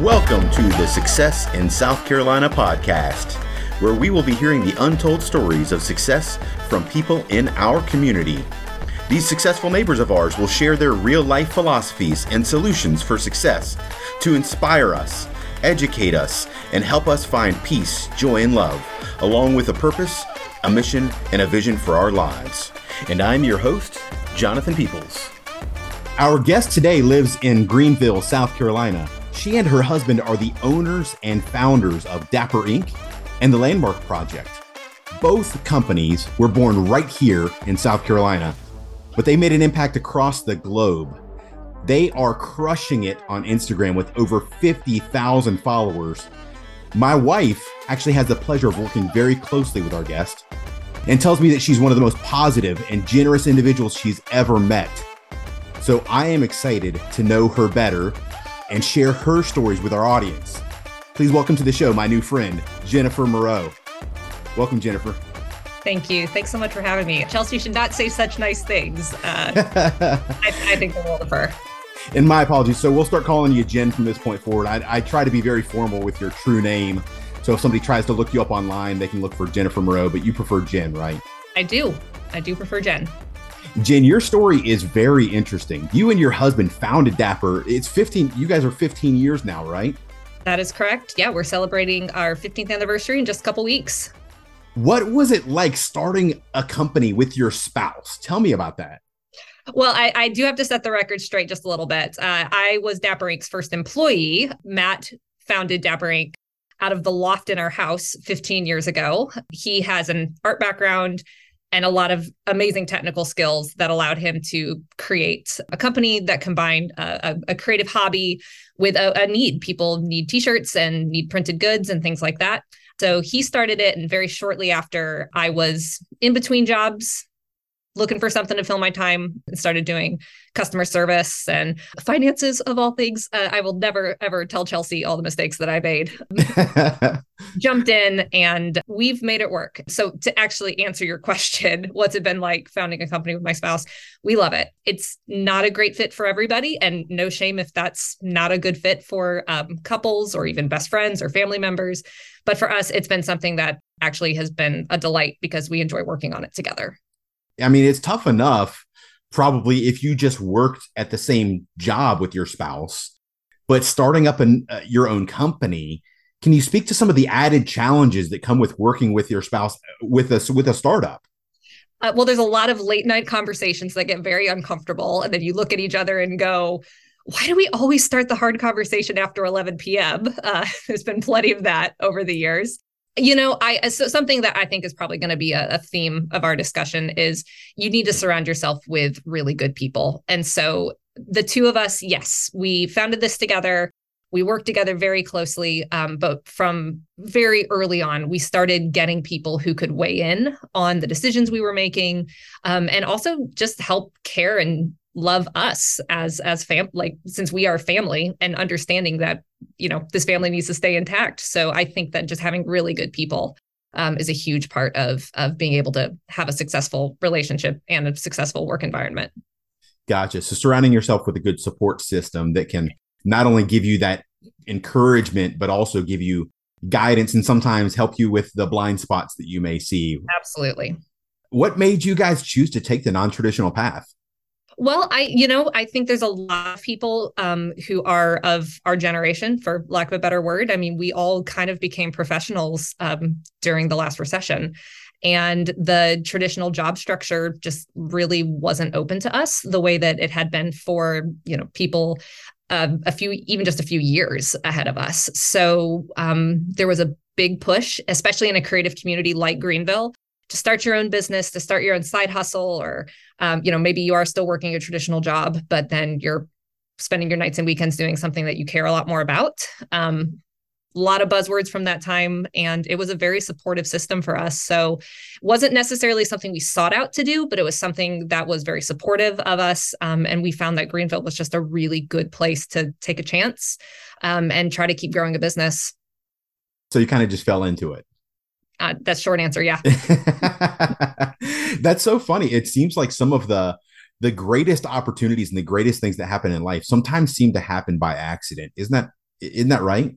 Welcome to the Success in South Carolina podcast, where we will be hearing the untold stories of success from people in our community. These successful neighbors of ours will share their real life philosophies and solutions for success to inspire us, educate us, and help us find peace, joy, and love, along with a purpose, a mission, and a vision for our lives. And I'm your host, Jonathan Peoples. Our guest today lives in Greenville, South Carolina. She and her husband are the owners and founders of Dapper Ink and the Landmark Project. Both companies were born right here in South Carolina, but they made an impact across the globe. They are crushing it on Instagram with over 50,000 followers. My wife actually has the pleasure of working very closely with our guest and tells me that she's one of the most positive and generous individuals she's ever met. So I am excited to know her better and share her stories with our audience. Please welcome to the show my new friend, Jennifer Moreau. Welcome, Jennifer. Thank you. Thanks so much for having me. Chelsea should not say such nice things. Uh, I, I, think the world of her. And my apologies. So we'll start calling you Jen from this point forward. I, I try to be very formal with your true name. So if somebody tries to look you up online, they can look for Jennifer Moreau, but you prefer Jen, right? I do. I do prefer Jen. Jen, your story is very interesting. You and your husband founded Dapper. It's 15, you guys are 15 years now, right? That is correct. Yeah, we're celebrating our 15th anniversary in just a couple weeks. What was it like starting a company with your spouse? Tell me about that. Well, I, I do have to set the record straight just a little bit. Uh, I was Dapper Ink's first employee. Matt founded Dapper Ink out of the loft in our house 15 years ago. He has an art background and a lot of amazing technical skills that allowed him to create a company that combined a, a, creative hobby with a, a, need. People need t-shirts and need printed goods and things like that. So he started it, and very shortly after, I was in between jobs, looking for something to fill my time and started doing customer service and finances of all things. Uh, I will never ever tell Chelsea all the mistakes that I made. Jumped in and we've made it work. So to actually answer your question, what's it been like founding a company with my spouse? We love it. It's not a great fit for everybody and no shame if that's not a good fit for um, couples or even best friends or family members. But for us, it's been something that actually has been a delight because we enjoy working on it together. I mean, it's tough enough probably if you just worked at the same job with your spouse, but starting up an, uh, your own company. Can you speak to some of the added challenges that come with working with your spouse with a with a startup? Uh, well, there's a lot of late night conversations that get very uncomfortable, and then you look at each other and go, "Why do we always start the hard conversation after 11 p.m.?" Uh, there's been plenty of that over the years you know i so something that i think is probably going to be a, a, theme of our discussion is you need to surround yourself with really good people. And so the two of us yes we founded this together. We worked together very closely um, but from very early on we started getting people who could weigh in on the decisions we were making um, and also just help care and love us as as fam like since we are family and understanding that you know this family needs to stay intact. So i think that just having really good people um, is a huge part of of being able to have a successful relationship and a successful work environment. Gotcha. So surrounding yourself with a good support system that can not only give you that encouragement but also give you guidance and sometimes help you with the blind spots that you may see. Absolutely. What made you guys choose to take the non-traditional path well, I, you know, I think there's a lot of people um, who are of our generation, for lack of a better word. I mean, we all kind of became professionals um, during the last recession. And the traditional job structure just really wasn't open to us the way that it had been for, you know, people uh, a few, even just a few years ahead of us. So um, there was a big push, especially in a creative community like Greenville, to start your own business, to start your own side hustle, or um, you know maybe you are still working a traditional job, but then you're spending your nights and weekends doing something that you care a lot more about. Um, a lot of buzzwords from that time and it was a very supportive system for us. So wasn't necessarily something we sought out to do but it was something that was very supportive of us um, and we found that greenville was just a really good place to take a chance um, and try to keep growing a business. So you kind of just fell into it uh, that's short answer. Yeah. that's so funny. It seems like some of the the greatest opportunities and the greatest things that happen in life sometimes seem to happen by accident. Isn't that Isn't that right?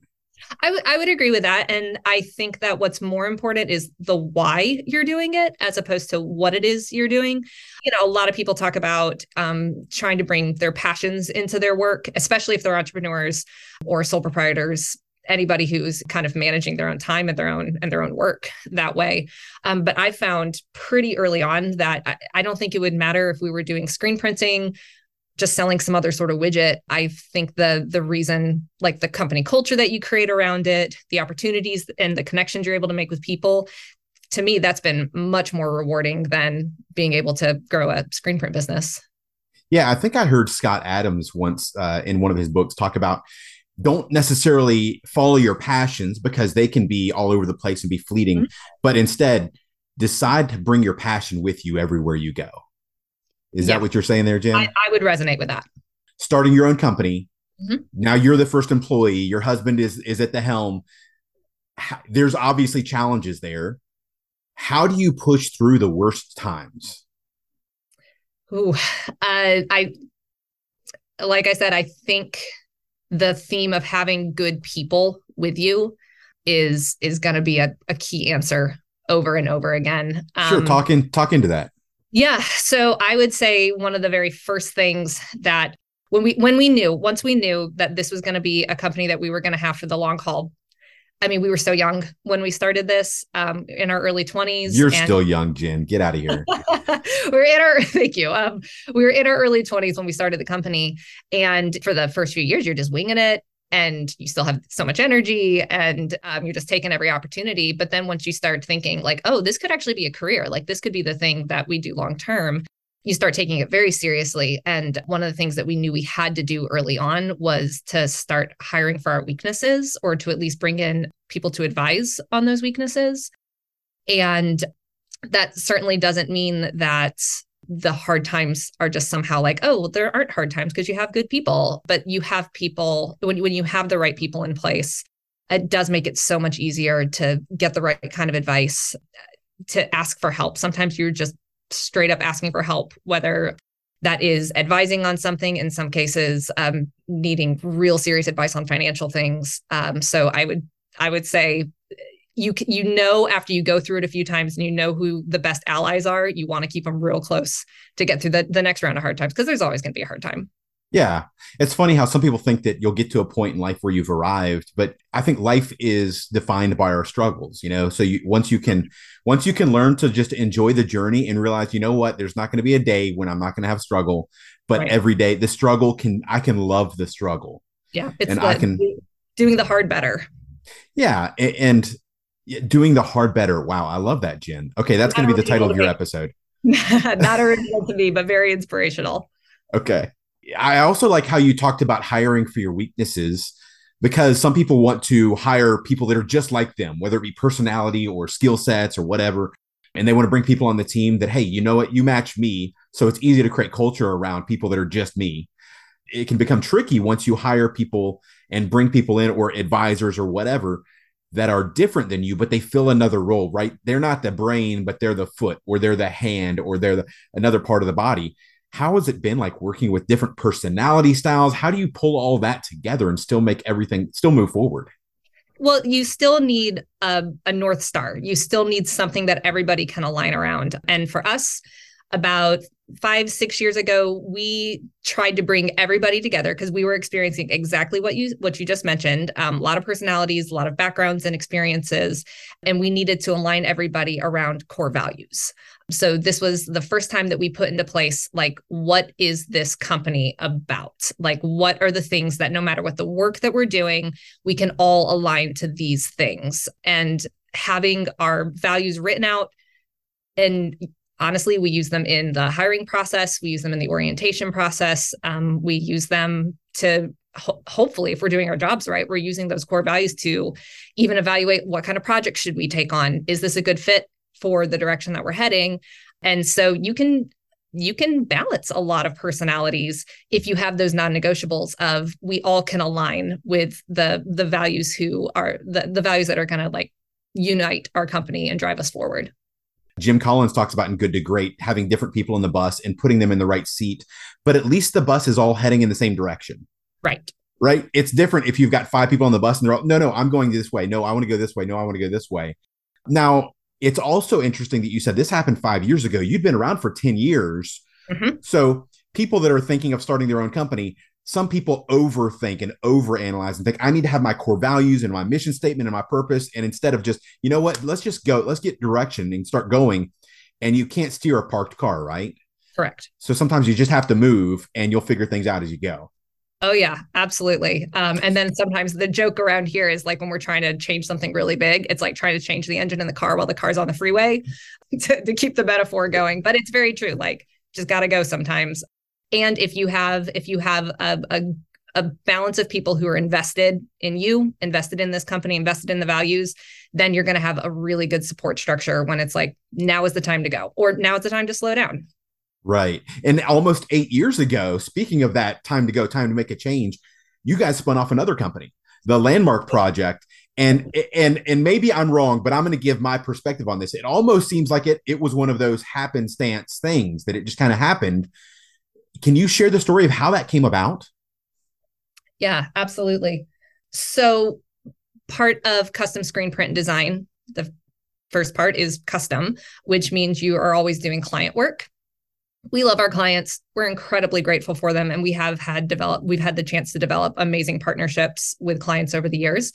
I, w- I would agree with that. And I think that what's more important is the why you're doing it as opposed to what it is you're doing. You know, a lot of people talk about um, trying to bring their passions into their work, especially if they're entrepreneurs or sole proprietors anybody who's kind of managing their own time and their own and their own work that way. Um, but I found pretty early on that I, I, don't think it would matter if we were doing screen printing just selling some other sort of widget i think the the reason like the company culture that you create around it the opportunities and the connections you're able to make with people to me that's been much more rewarding than being able to grow a screen print business yeah i think i heard scott adams once uh, in one of his books talk about don't necessarily follow your passions because they can be all over the place and be fleeting mm-hmm. but instead decide to bring your passion with you everywhere you go is yeah. that what you're saying there, Jim? I, I, would resonate with that. Starting your own company. Mm-hmm. Now you're the first employee. Your husband is is at the helm. There's obviously challenges there. How do you push through the worst times? Ooh, uh, I like I said, I think the theme of having good people with you is is going to be a, a key answer over and over again. Um, sure, talking talk into that. Yeah. So I would say one of the very first things that when we when we knew once we knew that this was going to be a company that we were going to have for the long haul. I mean, we were so young when we started this um, in our early 20s. You're and- still young, Jen. Get out of here. we're in our thank you. Um, we were in our early 20s when we started the company. And for the first few years, you're just winging it and you still have so much energy and um, you're just taking every opportunity but then once you start thinking like oh this could actually be a career like this could be the thing that we do long term you start taking it very seriously and one of the things that we knew we had to do early on was to start hiring for our weaknesses or to at least bring in people to advise on those weaknesses and that certainly doesn't mean that the hard times are just somehow like, oh, well, there aren't hard times because you have good people, but you have people when when you have the right people in place, it does make it so much easier to get the right kind of advice, uh, to ask for help. Sometimes you're just straight up asking for help, whether that is advising on something in some cases um, needing real serious advice on financial things. Um, so i would i would say you you know after you go through it a few times and you know who the best allies are you want to keep them real close to get through the, the next round of hard times because there's always going to be a hard time yeah it's funny how some people think that you'll get to a point in life where you've arrived but i think life is defined by our struggles you know so you once you can once you can learn to just enjoy the journey and realize you know what there's not going to be a day when i'm not going to have struggle but right. every day the struggle can i can love the struggle yeah it's and i can doing the hard better yeah and doing the hard better. Wow, I love that, Jen. Okay, that's going to be the title of your episode. Not original to me, but very inspirational. Okay. I also like how you talked about hiring for your weaknesses because some people want to hire people that are just like them, whether it be personality or skill sets or whatever. And they want to bring people on the team that, hey, you know what, you match me. So it's easy to create culture around people that are just me. It can become tricky once you hire people and bring people in or advisors or whatever that are different than you, but they fill another role, right? They're not the brain, but they're the foot or they're the hand or they're the, another part of the body. How has it been like working with different personality styles? How do you pull all that together and still make everything still move forward? Well, you still need a, a North Star. You still need something that everybody can align around. And for us, about five six years ago we tried to bring everybody together because we were experiencing exactly what you what you just mentioned um, a lot of personalities a lot of backgrounds and experiences and we needed to align everybody around core values so this was the first time that we put into place like what is this company about? Like what are the things that no matter what the work that we're doing we can all align to these things? And having our values written out and honestly, we use them in the hiring process, we use them in the orientation process, um, we use them to ho- hopefully, if we're doing our jobs right, we're using those core values to even evaluate what kind of projects should we take on. Is this a good fit for the direction that we're heading? And so you can you can balance a lot of personalities if you have those non-negotiables of we all can align with the the values who are the, the values that are going to like unite our company and drive us forward Jim Collins talks about in Good to Great having different people in the bus and putting them in the right seat, but at least the bus is all heading in the same direction. Right. right? It's different if you've got five people on the bus and they're all, no, no, I'm going this way. No, I want to go this way. No, I want to go this way. Now, it's also interesting that you said this happened five years ago. You've been around for 10 years. Mm-hmm. So, people that are thinking of starting their own company, some people overthink and overanalyze and think, I need to have my core values and my mission statement and my purpose. And instead of just, you know what, let's just go, let's get direction and start going. And you can't steer a parked car, right? Correct. So sometimes you just have to move and you'll figure things out as you go. Oh yeah, absolutely. Um, and then sometimes the joke around here is like when we're trying to change something really big, it's like trying to change the engine in the car while the car's on the freeway to, to keep the metaphor going. But it's very true. Like just got to go sometimes. And if you have if you have a, a a balance of people who are invested in you, invested in this company, invested in the values, then you're going to have a really good support structure when it's like now is the time to go or now is the time to slow down. Right. And almost eight years ago, speaking of that time to go, time to make a change, you guys spun off another company, the Landmark Project. And and and maybe I'm wrong, but I'm going to give my perspective on this. It almost seems like it it was one of those happenstance things that it just kind of happened. Can you share the story of how that came about? Yeah, absolutely. So part of custom screen print design, the first part is custom, which means you are always doing client work we love our clients. We're incredibly grateful for them and we have had develop we've had the chance to develop amazing partnerships with clients over the years.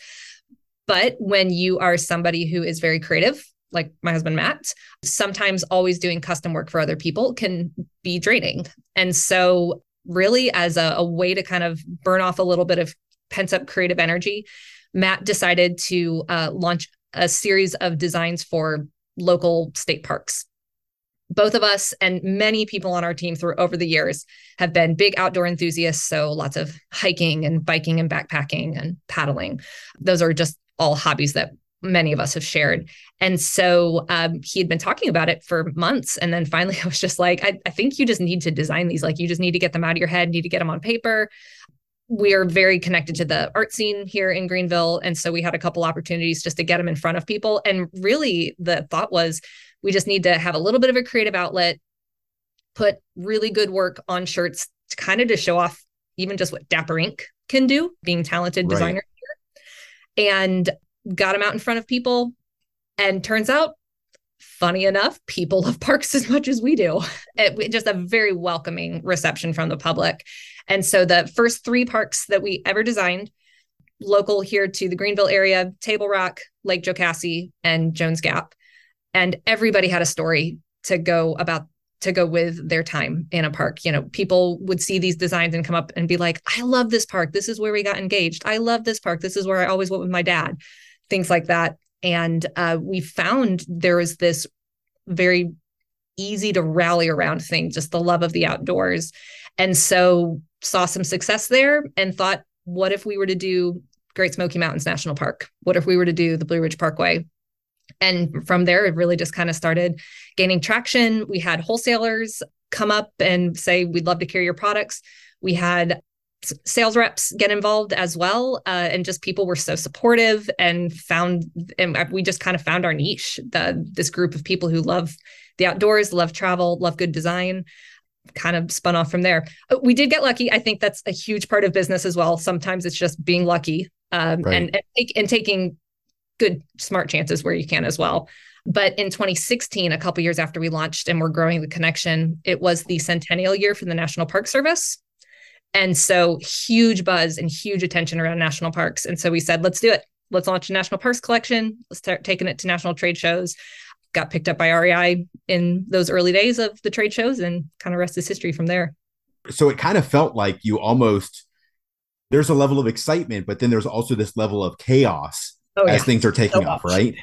But when you are somebody who is very creative like my husband matt sometimes always doing custom work for other people can be draining. And so really as a, a way to kind of burn off a little bit of pent up creative energy matt decided to uh, launch a series of designs for local state parks both of us and many people on our team through over the years have been big outdoor enthusiasts. So lots of hiking and biking and backpacking and paddling. Those are just all hobbies that many of us have shared. And so um, he had been talking about it for months. And then finally i was just like I, I think you just need to design these. Like you just need to get them out of your head need to get them on paper. We are very connected to the art scene here in Greenville. And so we had a couple opportunities just to get them in front of people. And really, the thought was we just need to have a little bit of a creative outlet, put really good work on shirts to kind of to show off even just what Dapper Ink can do, being talented right. designer here, and got them out in front of people. And turns out, funny enough, people love parks as much as we do. It, just a very welcoming reception from the public. And so the first three parks that we ever designed, local here to the Greenville area, Table Rock, Lake Jocassee, and Jones Gap, and everybody had a story to go about to go with their time in a park. You know, people would see these designs and come up and be like, I love this park. This is where we got engaged. I love this park. This is where I always went with my dad, things like that. And uh, we found there was this very easy to rally around thing, just the love of the outdoors. And so saw some success there and thought, what if we were to do Great Smoky Mountains National Park? What if we were to do the Blue Ridge Parkway? And from there, it really just kind of started gaining traction. We had wholesalers come up and say, We'd love to carry your products. We had sales reps get involved as well uh, and just people were so supportive and found and we just kind of found our niche the this group of people who love the outdoors love travel love good design kind of spun off from there uh, we did get lucky i think that's a huge part of business as well sometimes it's just being lucky um, right. and and, take, and taking good smart chances where you can as well. But in 2016, a couple years after we launched and we're growing the connection, it was the centennial year for the National Park Service. And so huge buzz and huge attention around national parks. And so we said, let's do it. Let's launch a national parks collection. Let's start taking it to national trade shows. Got picked up by REI in those early days of the trade shows and kind of rest is history from there. So it kind of felt like you almost there's a level of excitement, but then there's also this level of chaos oh, as yeah. things are taking so off, right?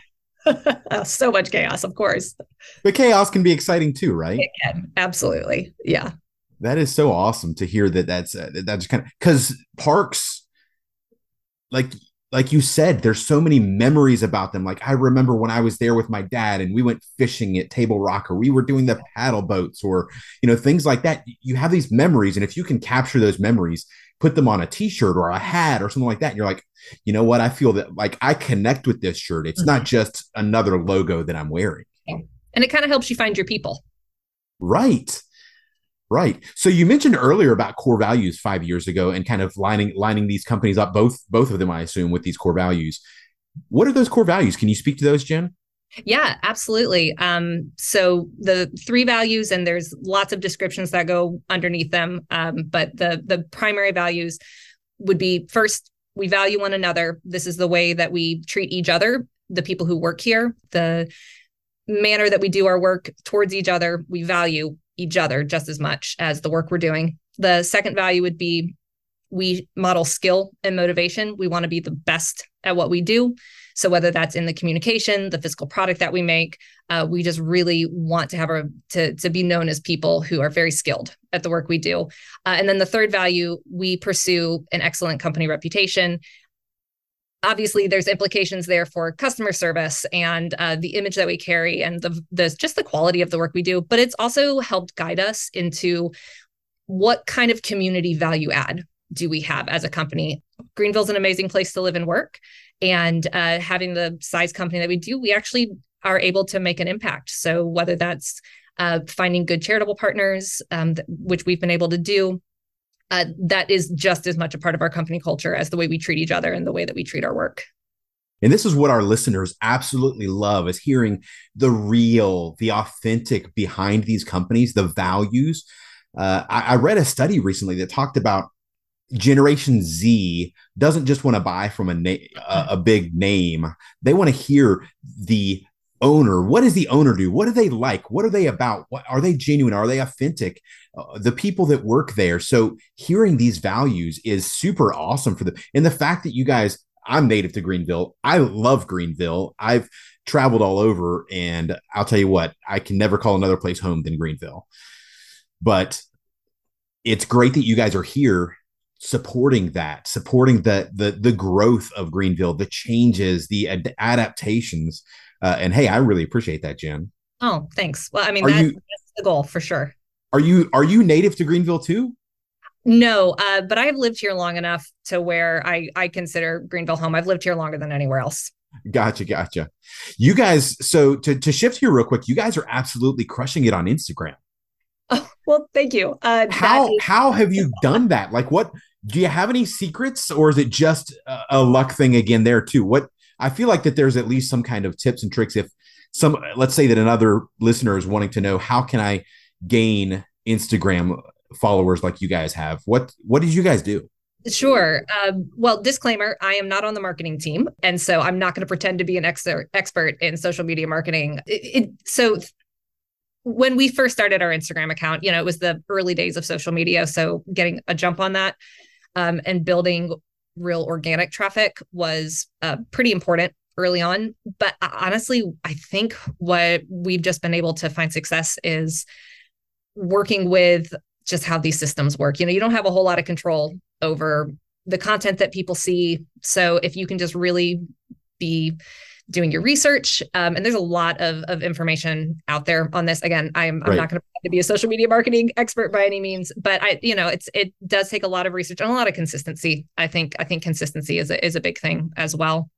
so much chaos, of course. But chaos can be exciting too, right? It can. Absolutely. Yeah. That is so awesome to hear that that's uh, that's kind of cuz parks like like you said there's so many memories about them like i remember when i was there with my dad and we went fishing at table rock or we were doing the paddle boats or you know things like that you have these memories and if you can capture those memories put them on a t-shirt or a hat or something like that. And you're like, you know what? I feel that like I connect with this shirt. It's mm-hmm. not just another logo that I'm wearing. And it kind of helps you find your people. Right. Right. So you mentioned earlier about core values five years ago and kind of lining lining these companies up, both both of them, I assume, with these core values. What are those core values? Can you speak to those, Jen? Yeah, absolutely. Um, so the three values, and there's lots of descriptions that go underneath them. Um, but the the primary values would be first, we value one another. This is the way that we treat each other, the people who work here, the manner that we do our work towards each other. We value each other just as much as the work we're doing. The second value would be we model skill and motivation. We want to be the best at what we do. So whether that's in the communication, the physical product that we make, uh, we just really want to have a to to be known as people who are very skilled at the work we do. Uh, and then the third value, we pursue an excellent company reputation. Obviously, there's implications there for customer service and uh, the image that we carry, and the the just the quality of the work we do. But it's also helped guide us into what kind of community value add do we have as a company? Greenville's an amazing place to live and work. And uh, having the size company that we do, we actually are able to make an impact. So whether that's uh, finding good charitable partners, um, th- which we've been able to do, uh, that is just as much a part of our company culture as the way we treat each other and the way that we treat our work. And this is what our listeners absolutely love is hearing the real, the authentic behind these companies, the values. Uh, I, I read a study recently that talked about Generation Z doesn't just want to buy from a na- a, a big name. They want to hear the owner. What does the owner do? What do they like? What are they about? What are they genuine? Are they authentic? Uh, the people that work there. So hearing these values is super awesome for them. And the fact that you guys, I'm native to Greenville. I love Greenville. I've traveled all over, and I'll tell you what, I can never call another place home than Greenville. But it's great that you guys are here supporting that, supporting the the the growth of Greenville, the changes, the ad- adaptations. Uh, and hey, I really appreciate that, Jen. Oh, thanks. Well, I mean, that, you, that's the goal for sure. Are you are you native to Greenville too? No, uh, but I have lived here long enough to where I I consider Greenville home. I've lived here longer than anywhere else. Gotcha, gotcha. You guys, so to to shift here real quick, you guys are absolutely crushing it on Instagram. Oh, well, thank you. Uh, how is- how have you done that? Like, what do you have any secrets, or is it just a, a luck thing again there too? What I feel like that there's at least some kind of tips and tricks. If some, let's say that another listener is wanting to know how can I gain Instagram followers like you guys have, what what did you guys do? Sure. Um, well, disclaimer: I am not on the marketing team, and so I'm not going to pretend to be an ex- expert in social media marketing. It, it, so when we first started our Instagram account, you know, it was the early days of social media. So getting a jump on that um, and building real organic traffic was uh, pretty important early on. But uh, honestly, I think what we've just been able to find success is working with just how these systems work. You know, you don't have a whole lot of control over the content that people see. So if you can just really be doing your research. Um, and there's a lot of, of information out there on this. Again, I'm, I'm not going to be a social media marketing expert by any means, but I, you know, it's, it does take a lot of research and a lot of consistency. I think, I think consistency is a, is a big thing as well.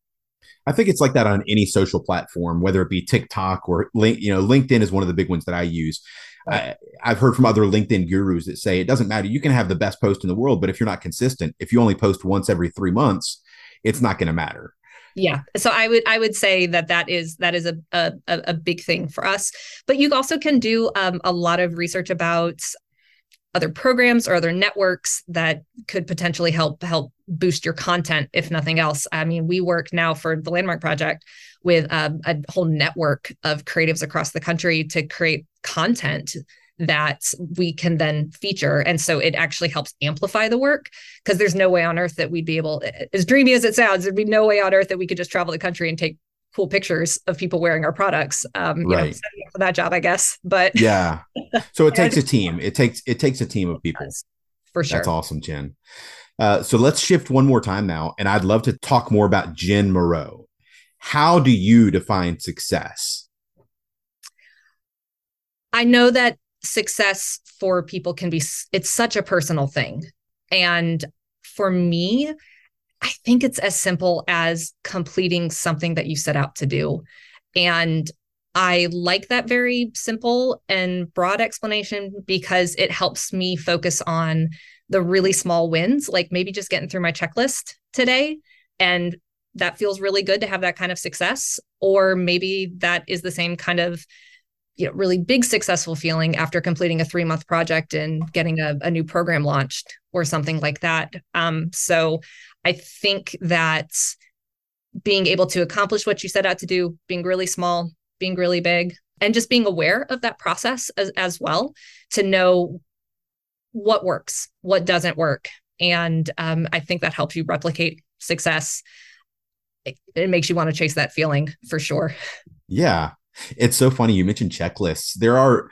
I think it's like that on any social platform, whether it be TikTok or link, you know, LinkedIn is one of the big ones that I use. I, have heard from other LinkedIn gurus that say it doesn't matter. You can have the best post in the world, but if you're not consistent, if you only post once every three months, it's not going to matter yeah. So i would i would say that that is that is a a, a big thing for us. But you also can do um, a lot of research about other programs or other networks that could potentially help help boost your content if nothing else. I mean we work now for the landmark project with um, a whole network of creatives across the country to create content that we can then feature. And so it actually helps amplify the work because there's no way on earth that we'd be able, as dreamy as it sounds, there'd be no way on earth that we could just travel the country and take cool pictures of people wearing our products. Um, right. You know, for that job, I guess. But yeah, so it takes a team. It takes it takes a team of people. For sure. That's awesome, Jen. Uh, so let's shift one more time now, and I'd love to talk more about Jen Moreau. How do you define success? I know that success for people can be it's such a personal thing and for me i think it's as simple as completing something that you set out to do and I like that very simple and broad explanation because it helps me focus on the really small wins, like maybe just getting through my checklist today. And that feels really good to have that kind of success. Or maybe that is the same kind of you know really big successful feeling after completing a three month project and getting a, a new program launched or something like that um, so i think that being able to accomplish what you set out to do being really small being really big and just being aware of that process as, as well to know what works, what doesn't work. And um, I think that helps you replicate success. It, it makes you want to chase that feeling for sure. Yeah. It's so funny. You mentioned checklists. There are,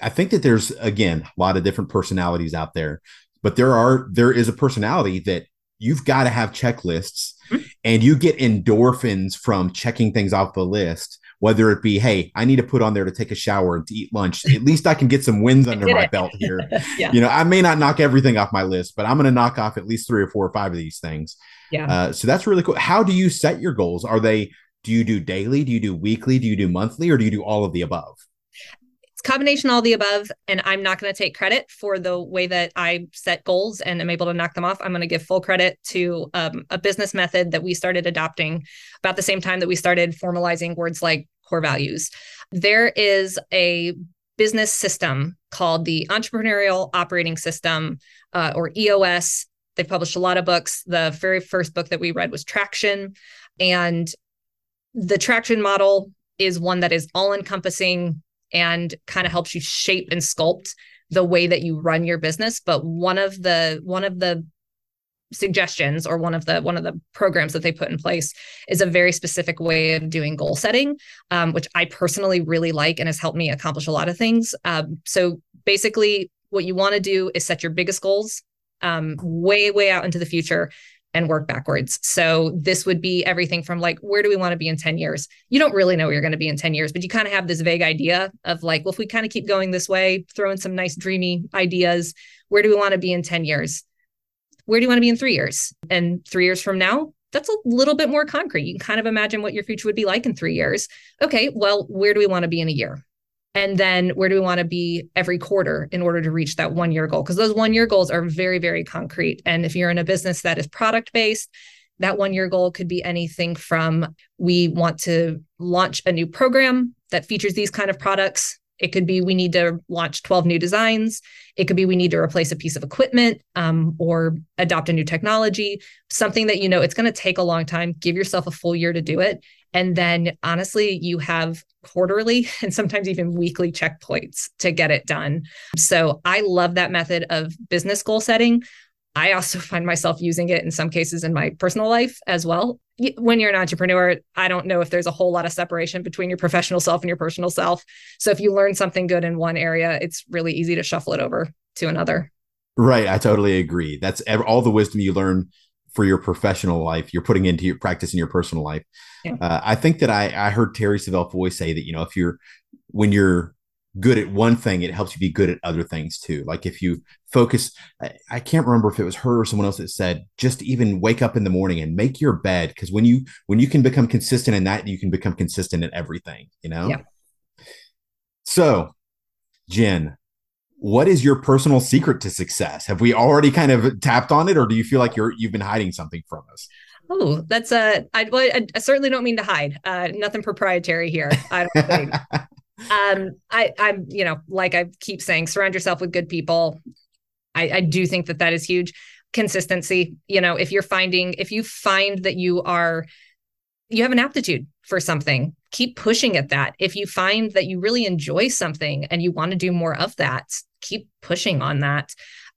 I think that there's, again, a lot of different personalities out there, but there are, there is a personality that you've got to have checklists mm-hmm. and you get endorphins from checking things off the list whether it be, hey, I need to put on there to take a shower and to eat lunch. At least I can get some wins under my it. belt here. yeah. You know, I may not knock everything off my list, but I'm going to knock off at least three or four or five of these things. Yeah. Uh, so that's really cool. How do you set your goals? Are they, do you do daily? Do you do weekly? Do you do monthly? Or do you do all of the above? It's combination all the above and i'm not going to take credit for the way that i set goals and am able to knock them off i'm going to give full credit to um, a business method that we started adopting about the same time that we started formalizing words like core values there is a business system called the entrepreneurial operating system uh, or eos they've published a lot of books the very first book that we read was traction and the traction model is one that is all encompassing and kind of helps you shape and sculpt the way that you run your business. But one of the one of the suggestions or one of the one of the programs that they put in place is a very specific way of doing goal setting um, which i personally really like and has helped me accomplish a lot of things. Um, so basically what you want to do is set your biggest goals um, way way out into the future and work backwards. So this would be everything from like, where do we want to be in 10 years? You don't really know where you're going to be in 10 years, but you kind of have this vague idea of like, well, if we kind of keep going this way, throw in some nice dreamy ideas, where do we want to be in 10 years? Where do you want to be in three years? And three years from now, that's a little bit more concrete. You can kind of imagine what your future would be like in three years. Okay, well, where do we want to be in a year? And then where do we want to be every quarter in order to reach that one year goal? Because those one year goals are very very concrete. And if you're in a business that is product based that one year goal could be anything from we want to launch a new program that features these kind of products it could be we need to launch 12 new designs. It could be we need to replace a piece of equipment um, or adopt a new technology, something that you know it's going to take a long time. Give yourself a full year to do it. And then honestly, you have quarterly and sometimes even weekly checkpoints to get it done. So I love that method of business goal setting. I also find myself using it in some cases in my personal life as well when you're an entrepreneur, I don't know if there's a whole lot of separation between your professional self and your personal self. So if you learn something good in one area, it's really easy to shuffle it over to another. Right. I totally agree. That's all the wisdom you learn for your professional life, you're putting into your practice in your personal life. Yeah. Uh, I think that I, I heard Terri Savelle Foy say that, you know, if you're, when you're good at one thing, it helps you be good at other things too. Like if you focus, I, I, can't remember if it was her or someone else that said, just even wake up in the morning and make your bed. Cause when you, when you can become consistent in that, you can become consistent in everything, you know? Yeah. So Jen, what is your personal secret to success? Have we already kind of tapped on it or do you feel like you're, you've been hiding something from us? Oh, that's a. I, well, I, I certainly don't mean to hide. Uh, nothing proprietary here. I don't think. um i i'm you know like i keep saying surround yourself with good people. I i do think that that is huge. Consistency you know if you're finding if you find that you are you have an aptitude for something keep pushing at that. If you find that you really enjoy something and you want to do more of that keep pushing on that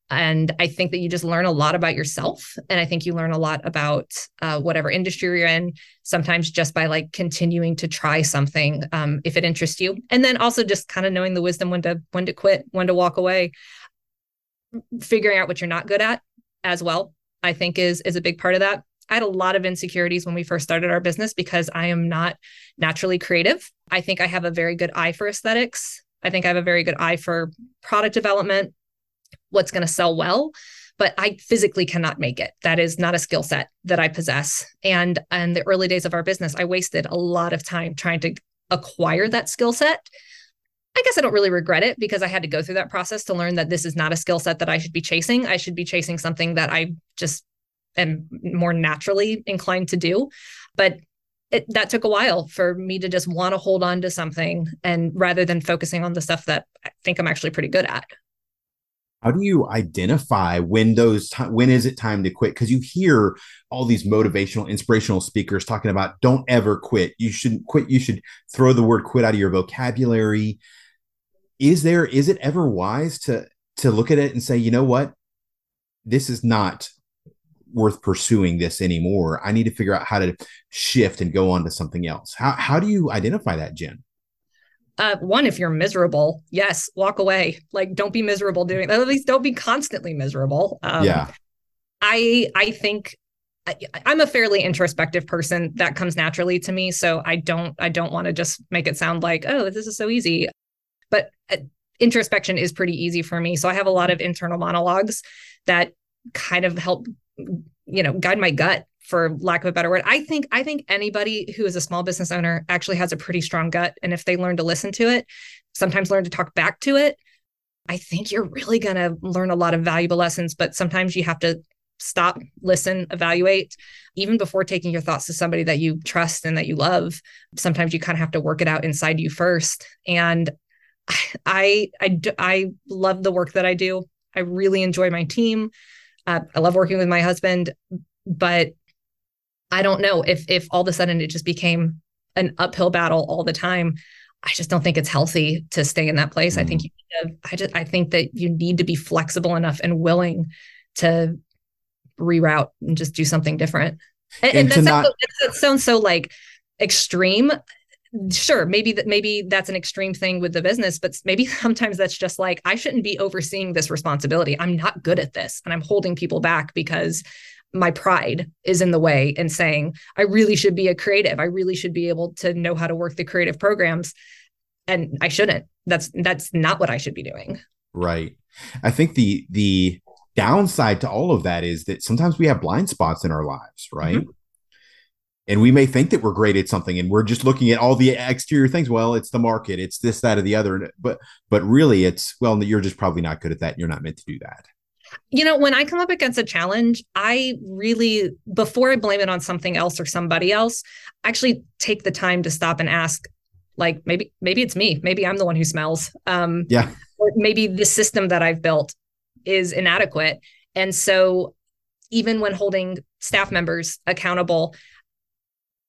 and i think that you just learn a lot about yourself. And i think you learn a lot about uh, whatever industry you're in sometimes just by like continuing to try something um, if it interests you. And then also just kind of knowing the wisdom when to when to quit when to walk away. Figuring out what you're not good at as well i think is is a big part of that. I had a lot of insecurities when we first started our business because I am not naturally creative. I think I have a very good eye for aesthetics. I think I have a very good eye for product development what's going to sell well but I physically cannot make it. That is not a skill set that I possess. And in the early days of our business, I wasted a lot of time trying to acquire that skill set. I guess I don't really regret it because I had to go through that process to learn that this is not a skill set that I should be chasing. I should be chasing something that I just am more naturally inclined to do. But it, that took a while for me to just want to hold on to something and rather than focusing on the stuff that I think I'm actually pretty good at. How do you identify when those t- when is it time to quit? Because you hear all these motivational, inspirational speakers talking about don't ever quit. You shouldn't quit. You should throw the word quit out of your vocabulary. Is there is it ever wise to to look at it and say, you know what, this is not worth pursuing this anymore. I need to figure out how to shift and go on to something else. How how do you identify that, Jen? Uh, one, if you're miserable, yes, walk away. Like, don't be miserable doing that. At least don't be constantly miserable. Um, yeah. I I think I, I'm a fairly introspective person. That comes naturally to me. So I don't I don't want to just make it sound like oh this is so easy, but uh, introspection is pretty easy for me. So I have a lot of internal monologues that kind of help you know guide my gut for lack of a better word. I think i think anybody who is a small business owner actually has a pretty strong gut and if they learn to listen to it sometimes learn to talk back to it i think you're really going to learn a lot of valuable lessons but sometimes you have to stop listen evaluate even before taking your thoughts to somebody that you trust and that you love. Sometimes you kind of have to work it out inside you first and i i i love the work that i do. I really enjoy my team. Uh, I love working with my husband, but I don't know if if all of a sudden it just became an uphill battle all the time. I just don't think it's healthy to stay in that place. Mm. I think mm. you to, I just I think that you need to be flexible enough and willing to reroute and just do something different. And, and, and that, sounds not- so, that sounds so like extreme sure maybe that maybe that's an extreme thing with the business but maybe sometimes that's just like i shouldn't be overseeing this responsibility i'm not good at this and i'm holding people back because my pride is in the way and saying i really should be a creative. I really should be able to know how to work the creative programs. And i shouldn't. That's that's not what i should be doing. Right. I think the the downside to all of that is that sometimes we have blind spots in our lives right? Mm-hmm. And we may think that we're great at something and we're just looking at all the exterior things. Well it's the market. It's this that or the other. But but really it's well you're just probably not good at that you're not meant to do that you know when i come up against a challenge i really before i blame it on something else or somebody else actually take the time to stop and ask like maybe maybe it's me. Maybe i'm the one who smells. Um yeah. or maybe the system that i've built is inadequate. And so even when holding staff members accountable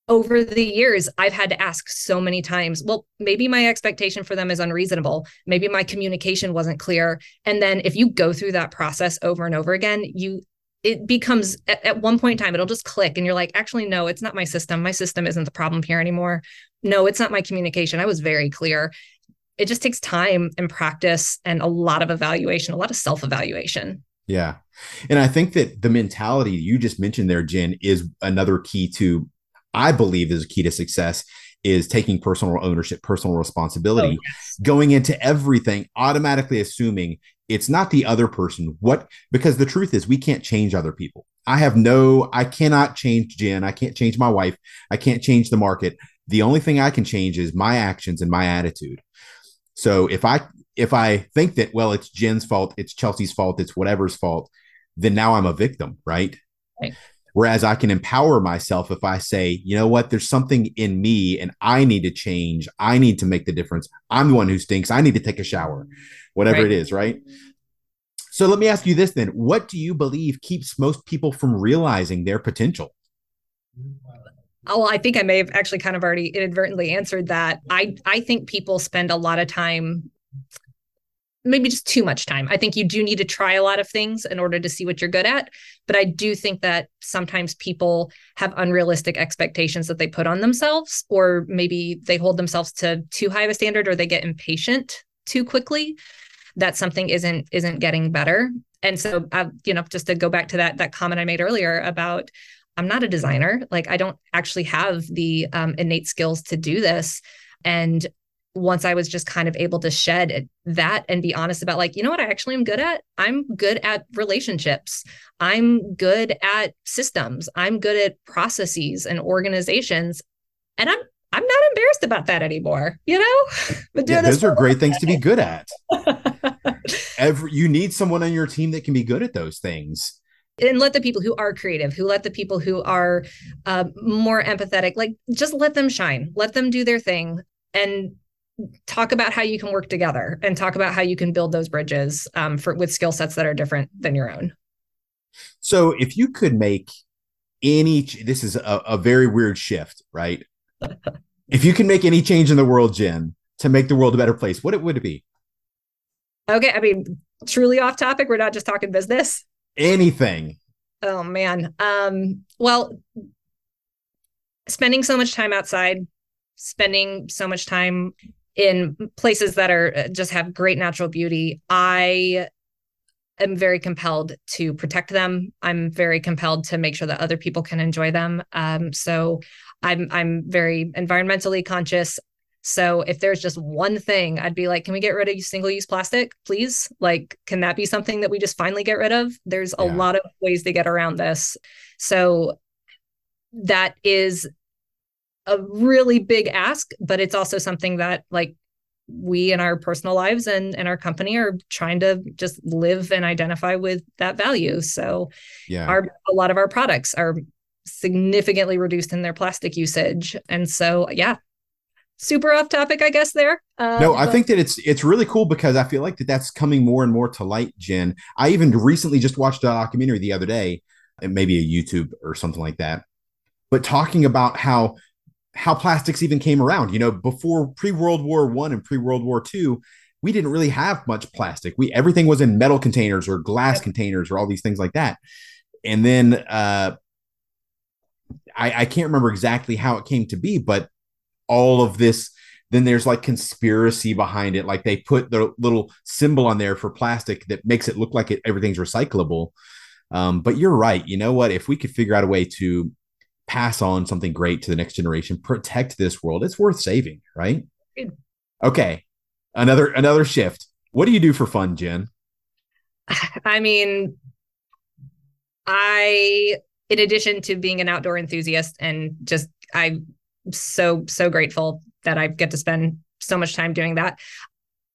over the years, I've had to ask so many times, well, maybe my expectation for them is unreasonable. Maybe my communication wasn't clear. And then if you go through that process over and over again, you it becomes at, at one point in time, it'll just click and you're like, actually, no, it's not my system. My system isn't the problem here anymore. No, it's not my communication. I was very clear. It just takes time and practice and a lot of evaluation, a lot of self evaluation. Yeah. And I think that the mentality you just mentioned there, Jen, is another key to I believe is a key to success is taking personal ownership, personal responsibility, oh, yes. going into everything, automatically assuming it's not the other person. What, because the truth is, we can't change other people. I have no, I cannot change Jen. I can't change my wife. I can't change the market. The only thing I can change is my actions and my attitude. So if I, if I think that, well, it's Jen's fault, it's Chelsea's fault, it's whatever's fault, then now I'm a victim, right? Right. Whereas I can empower myself if I say, you know what, there's something in me and I need to change. I need to make the difference. I'm the one who stinks. I need to take a shower, whatever right. it is, right? So let me ask you this then. What do you believe keeps most people from realizing their potential? Oh, I think I may have actually kind of already inadvertently answered that. I I think people spend a lot of time maybe just too much time. I think you do need to try a lot of things in order to see what you're good at. But I do think that sometimes people have unrealistic expectations that they put on themselves, or maybe they hold themselves to too high of a standard or they get impatient too quickly that something isn't isn't getting better. And so uh, you know, just to go back to that that comment I made earlier about I'm not a designer. Like I don't actually have the um, innate skills to do this. And once I was just kind of able to shed that and be honest about, like, you know what, I actually am good at? I'm good at relationships. I'm good at systems. I'm good at processes and organizations. And I'm I'm not embarrassed about that anymore. You know, yeah, those are great things to be good at. Every you need someone on your team that can be good at those things. And let the people who are creative, who let the people who are uh, more empathetic, like just let them shine, let them do their thing, and talk about how you can work together and talk about how you can build those bridges um, for with skill sets that are different than your own. So, if you could make any, this is a, a very weird shift, right? if you can make any change in the world, Jen, to make the world a better place, what it would it be? Okay, I mean, truly off topic. We're not just talking business. Anything. Oh man. Um, well, spending so much time outside, spending so much time in places that are uh, just have great natural beauty. I am very compelled to protect them. I'm very compelled to make sure that other people can enjoy them. Um, so I'm I'm very environmentally conscious. So if there's just one thing, I'd be like, can we get rid of single use plastic, please? Like, can that be something that we just finally get rid of? There's a yeah. lot of ways to get around this. So that is a really big ask, but it's also something that like we in our personal lives and, and our company are trying to just live and identify with that value. So yeah, our a lot of our products are significantly reduced in their plastic usage. And so yeah, super off topic, I guess. There. Uh, no, I but- think that it's it's really cool because I feel like that that's coming more and more to light. Jen, I even recently just watched a documentary the other day, maybe a YouTube or something like that, but talking about how how plastics even came around. You know, before pre World War One and pre World War Two, we didn't really have much plastic. We everything was in metal containers or glass containers or all these things like that. And then uh, I, I can't remember exactly how it came to be, but all of this then there's like conspiracy behind it like they put the little symbol on there for plastic that makes it look like it, everything's recyclable um, but you're right you know what if we could figure out a way to pass on something great to the next generation protect this world. It's worth saving right? Okay another another shift. What do you do for fun jen? I mean i in addition to being an outdoor enthusiast and just i'm so so grateful that i get to spend so much time doing that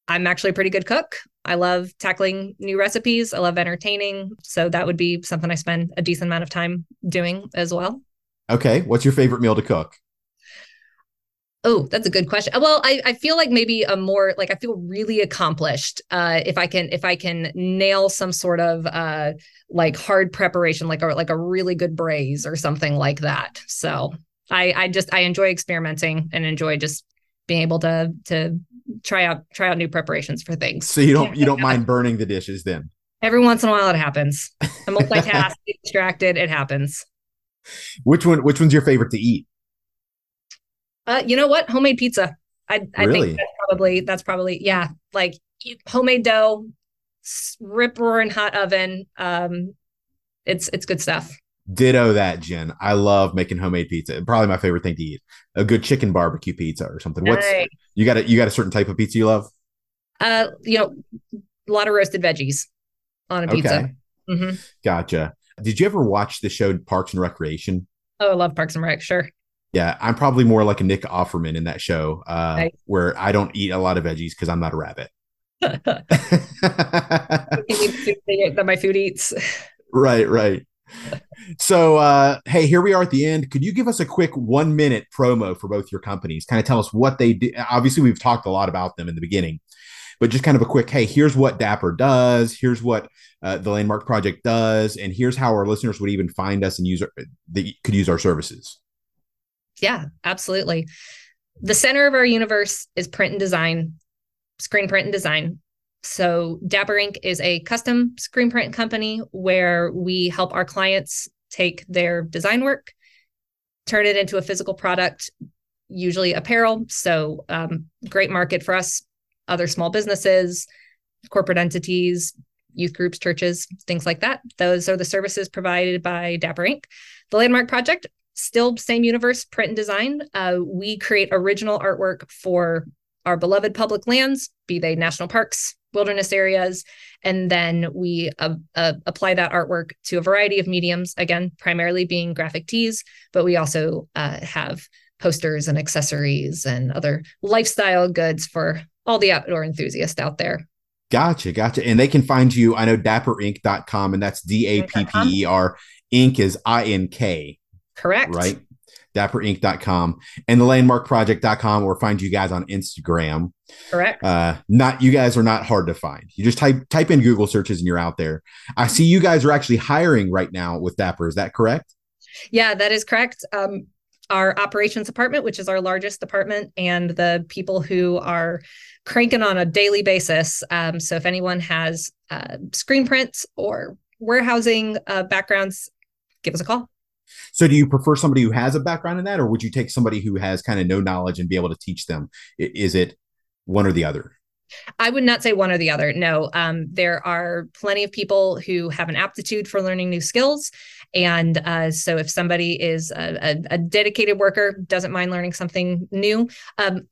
i'm actually a pretty good cook. I love tackling new recipes. I love entertaining. So that would be something i spend a decent amount of time doing as well Okay. What's your favorite meal to cook? Oh, that's a good question. Well, I, I feel like maybe a more like I feel really accomplished uh, if I can if I can nail some sort of uh, like hard preparation, like a like a really good braise or something like that. So I I just I enjoy experimenting and enjoy just being able to to try out try out new preparations for things. So you don't you don't mind burning the dishes then? Every once in a while, it happens. I'm multitask, distracted. It happens. Which one? Which one's your favorite to eat? Uh, you know what? Homemade pizza. I I really? think that's probably that's probably yeah, like homemade dough, rip roaring hot oven. Um, it's it's good stuff. Ditto that, Jen. I love making homemade pizza. Probably my favorite thing to eat. A good chicken barbecue pizza or something. What's nice. you got? A, you got a certain type of pizza you love? Uh, you know, a lot of roasted veggies on a pizza. Okay. Mm-hmm. Gotcha. Did you ever watch the show Parks and Recreation? Oh, I love Parks and Rec. Sure. Yeah, I'm probably more like a Nick Offerman in that show, uh, nice. where I don't eat a lot of veggies because I'm not a rabbit. that my food eats. Right, right. So, uh, hey, here we are at the end. Could you give us a quick one minute promo for both your companies? Kind of tell us what they do. Obviously, we've talked a lot about them in the beginning, but just kind of a quick hey here's what dapper does here's what uh, the landmark project does and here's how our listeners would even find us and use our, they could use our services. Yeah absolutely. The center of our universe is print and design screen print and design. So dapper ink. is a custom screen print company where we help our clients take their design work turn it into a physical product usually apparel. So um, great market for us other small businesses, corporate entities, youth groups, churches, things like that. Those are the services provided by Dapper Ink. The Landmark Project, still same universe, print and design. Uh, we create original artwork for our beloved public lands, be they national parks, wilderness areas, and then we uh, uh, apply that artwork to a variety of mediums. Again, primarily being graphic tees, but we also uh, have posters and accessories and other lifestyle goods for all the outdoor enthusiasts out there. Gotcha, gotcha. And they can find you, I know, dapperink.com, and that's D A P P E R. Ink is I N K. Correct. Right? dapperink.com and the landmarkproject.com or find you guys on Instagram. Correct. Uh, not you guys are not hard to find. You just type type in Google searches and you're out there. I see you guys are actually hiring right now with Dapper. Is that correct? Yeah, that is correct. Um, our operations department, which is our largest department, and the people who are cranking on a daily basis. Um, so if anyone has uh, screen prints or warehousing uh, backgrounds, give us a call. So, do you prefer somebody who has a background in that, or would you take somebody who has kind of no knowledge and be able to teach them? Is it one or the other? I would not say one or the other. No, um, there are plenty of people who have an aptitude for learning new skills. And uh, so, if somebody is a, a, a, dedicated worker, doesn't mind learning something new, um,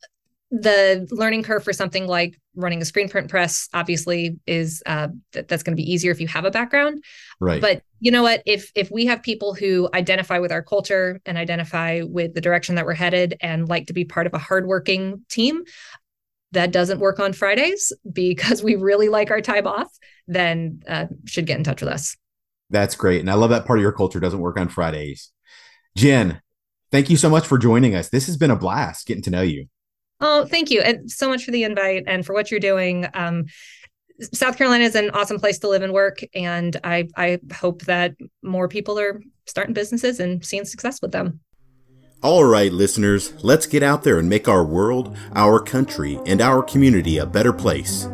the learning curve for something like running a screen print press obviously is uh, th- that's going to be easier if you have a background. Right. But you know what? If if we have people who identify with our culture and identify with the direction that we're headed and like to be part of a hardworking team that doesn't work on fridays because we really like our time off then uh, should get in touch with us that's great and i love that part of your culture doesn't work on fridays jen thank you so much for joining us this has been a blast getting to know you Oh, thank you. And so much for the invite and for what you're doing. Um, South Carolina is an awesome place to live and work. And I, I hope that more people are starting businesses and seeing success with them. All right, listeners, let's get out there and make our world, our country, and our community a better place.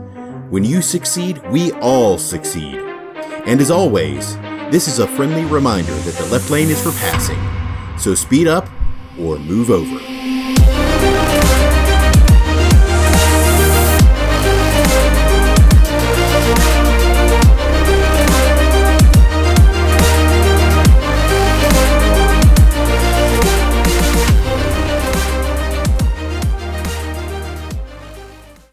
When you succeed, we all succeed. And as always, this is a friendly reminder that the left lane is for passing. So speed up or move over.